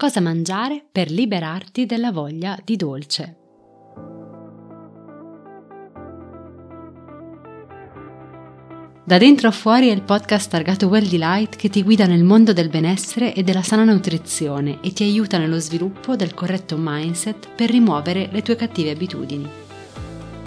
Cosa mangiare per liberarti della voglia di dolce? Da dentro a fuori è il podcast targato Well Delight che ti guida nel mondo del benessere e della sana nutrizione e ti aiuta nello sviluppo del corretto mindset per rimuovere le tue cattive abitudini.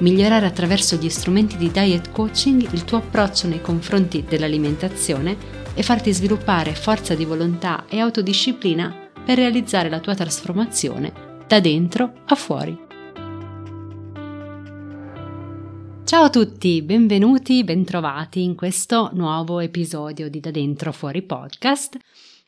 Migliorare attraverso gli strumenti di diet coaching il tuo approccio nei confronti dell'alimentazione e farti sviluppare forza di volontà e autodisciplina per realizzare la tua trasformazione da dentro a fuori. Ciao a tutti, benvenuti, bentrovati in questo nuovo episodio di Da Dentro Fuori Podcast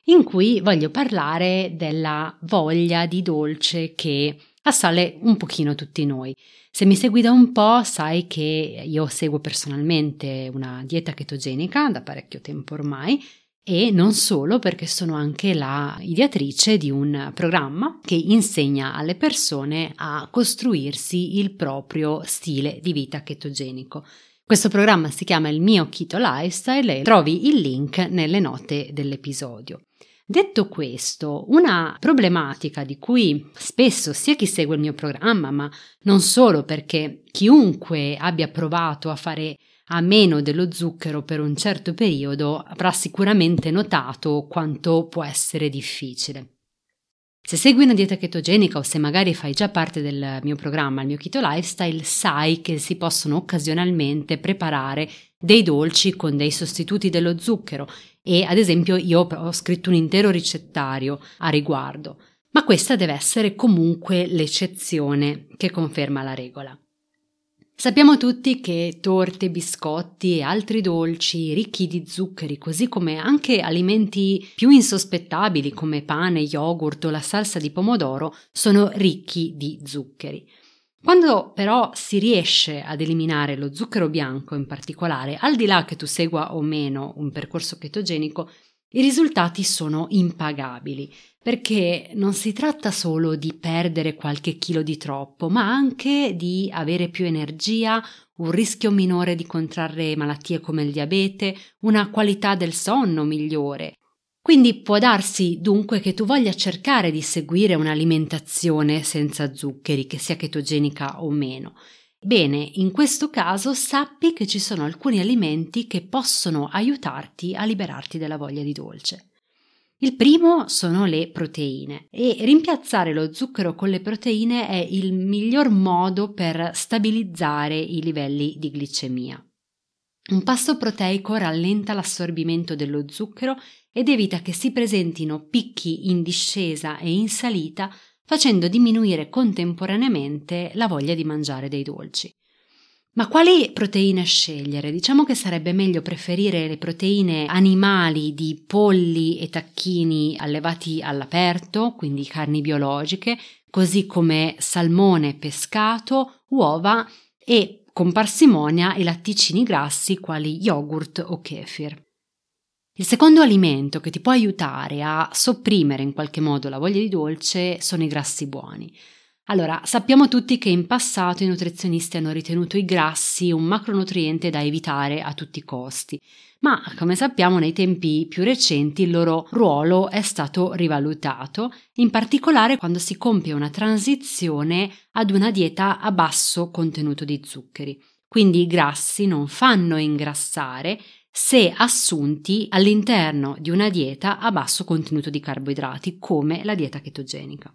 in cui voglio parlare della voglia di dolce che assale un pochino tutti noi. Se mi segui da un po' sai che io seguo personalmente una dieta chetogenica da parecchio tempo ormai e non solo perché sono anche la ideatrice di un programma che insegna alle persone a costruirsi il proprio stile di vita chetogenico. Questo programma si chiama il mio Keto Lifestyle e trovi il link nelle note dell'episodio. Detto questo, una problematica di cui spesso sia chi segue il mio programma, ma non solo perché chiunque abbia provato a fare a meno dello zucchero per un certo periodo avrà sicuramente notato quanto può essere difficile. Se segui una dieta chetogenica o se magari fai già parte del mio programma, il mio Keto Lifestyle, sai che si possono occasionalmente preparare dei dolci con dei sostituti dello zucchero e ad esempio io ho scritto un intero ricettario a riguardo, ma questa deve essere comunque l'eccezione che conferma la regola. Sappiamo tutti che torte, biscotti e altri dolci ricchi di zuccheri, così come anche alimenti più insospettabili come pane, yogurt o la salsa di pomodoro, sono ricchi di zuccheri. Quando però si riesce ad eliminare lo zucchero bianco in particolare, al di là che tu segua o meno un percorso chetogenico, i risultati sono impagabili, perché non si tratta solo di perdere qualche chilo di troppo, ma anche di avere più energia, un rischio minore di contrarre malattie come il diabete, una qualità del sonno migliore, quindi può darsi dunque che tu voglia cercare di seguire un'alimentazione senza zuccheri, che sia chetogenica o meno. Bene, in questo caso sappi che ci sono alcuni alimenti che possono aiutarti a liberarti dalla voglia di dolce. Il primo sono le proteine e rimpiazzare lo zucchero con le proteine è il miglior modo per stabilizzare i livelli di glicemia. Un pasto proteico rallenta l'assorbimento dello zucchero ed evita che si presentino picchi in discesa e in salita, facendo diminuire contemporaneamente la voglia di mangiare dei dolci. Ma quali proteine scegliere? Diciamo che sarebbe meglio preferire le proteine animali di polli e tacchini allevati all'aperto, quindi carni biologiche, così come salmone, pescato, uova e con parsimonia i latticini grassi quali yogurt o kefir. Il secondo alimento che ti può aiutare a sopprimere in qualche modo la voglia di dolce sono i grassi buoni. Allora, sappiamo tutti che in passato i nutrizionisti hanno ritenuto i grassi un macronutriente da evitare a tutti i costi, ma come sappiamo nei tempi più recenti il loro ruolo è stato rivalutato, in particolare quando si compie una transizione ad una dieta a basso contenuto di zuccheri. Quindi i grassi non fanno ingrassare, se assunti all'interno di una dieta a basso contenuto di carboidrati, come la dieta chetogenica.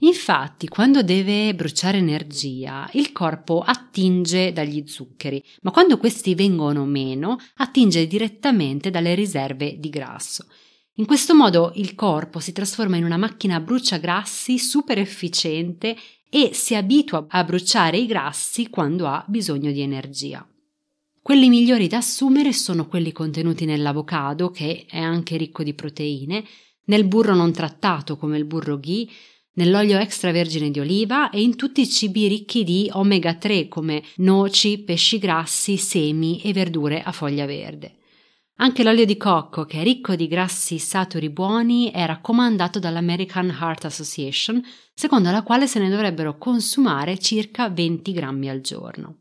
Infatti, quando deve bruciare energia, il corpo attinge dagli zuccheri, ma quando questi vengono meno, attinge direttamente dalle riserve di grasso. In questo modo il corpo si trasforma in una macchina bruciagrassi super efficiente e si abitua a bruciare i grassi quando ha bisogno di energia. Quelli migliori da assumere sono quelli contenuti nell'avocado, che è anche ricco di proteine, nel burro non trattato come il burro ghee, nell'olio extravergine di oliva e in tutti i cibi ricchi di omega 3 come noci, pesci grassi, semi e verdure a foglia verde. Anche l'olio di cocco, che è ricco di grassi saturi buoni, è raccomandato dall'American Heart Association, secondo la quale se ne dovrebbero consumare circa 20 grammi al giorno.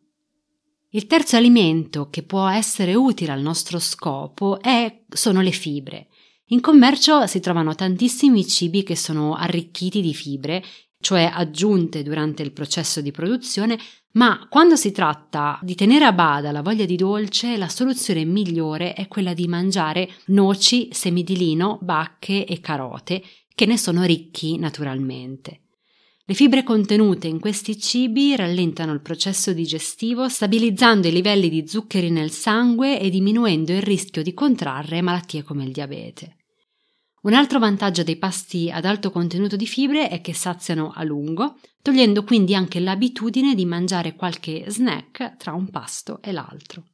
Il terzo alimento che può essere utile al nostro scopo è, sono le fibre. In commercio si trovano tantissimi cibi che sono arricchiti di fibre, cioè aggiunte durante il processo di produzione, ma quando si tratta di tenere a bada la voglia di dolce, la soluzione migliore è quella di mangiare noci, semi di lino, bacche e carote, che ne sono ricchi naturalmente. Le fibre contenute in questi cibi rallentano il processo digestivo, stabilizzando i livelli di zuccheri nel sangue e diminuendo il rischio di contrarre malattie come il diabete. Un altro vantaggio dei pasti ad alto contenuto di fibre è che saziano a lungo, togliendo quindi anche l'abitudine di mangiare qualche snack tra un pasto e l'altro.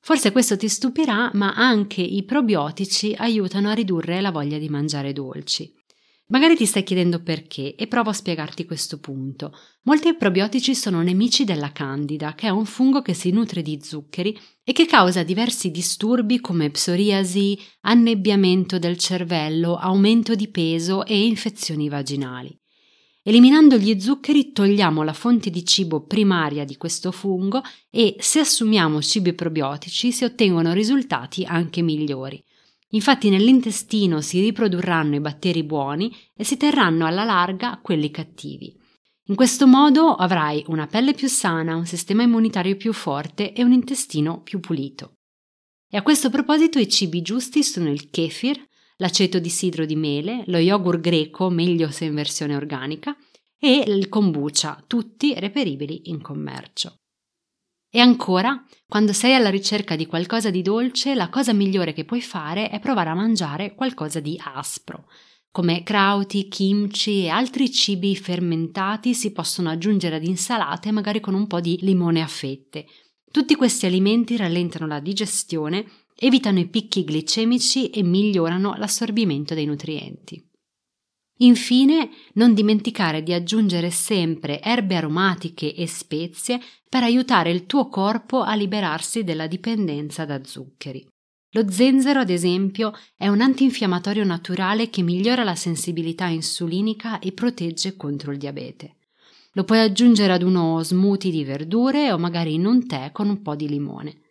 Forse questo ti stupirà, ma anche i probiotici aiutano a ridurre la voglia di mangiare dolci. Magari ti stai chiedendo perché e provo a spiegarti questo punto. Molti probiotici sono nemici della candida, che è un fungo che si nutre di zuccheri e che causa diversi disturbi come psoriasi, annebbiamento del cervello, aumento di peso e infezioni vaginali. Eliminando gli zuccheri togliamo la fonte di cibo primaria di questo fungo e se assumiamo cibi probiotici si ottengono risultati anche migliori. Infatti nell'intestino si riprodurranno i batteri buoni e si terranno alla larga quelli cattivi. In questo modo avrai una pelle più sana, un sistema immunitario più forte e un intestino più pulito. E a questo proposito i cibi giusti sono il kefir, l'aceto di sidro di mele, lo yogurt greco, meglio se in versione organica, e il kombucha, tutti reperibili in commercio. E ancora, quando sei alla ricerca di qualcosa di dolce, la cosa migliore che puoi fare è provare a mangiare qualcosa di aspro. Come krauti, kimchi e altri cibi fermentati si possono aggiungere ad insalate magari con un po' di limone a fette. Tutti questi alimenti rallentano la digestione, evitano i picchi glicemici e migliorano l'assorbimento dei nutrienti. Infine, non dimenticare di aggiungere sempre erbe aromatiche e spezie per aiutare il tuo corpo a liberarsi della dipendenza da zuccheri. Lo zenzero, ad esempio, è un antinfiammatorio naturale che migliora la sensibilità insulinica e protegge contro il diabete. Lo puoi aggiungere ad uno smoothie di verdure o magari in un tè con un po' di limone.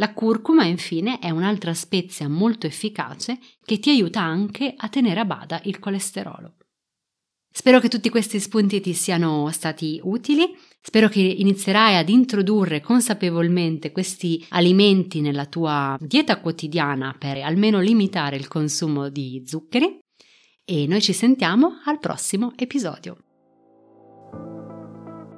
La curcuma, infine, è un'altra spezia molto efficace che ti aiuta anche a tenere a bada il colesterolo. Spero che tutti questi spunti ti siano stati utili, spero che inizierai ad introdurre consapevolmente questi alimenti nella tua dieta quotidiana per almeno limitare il consumo di zuccheri e noi ci sentiamo al prossimo episodio.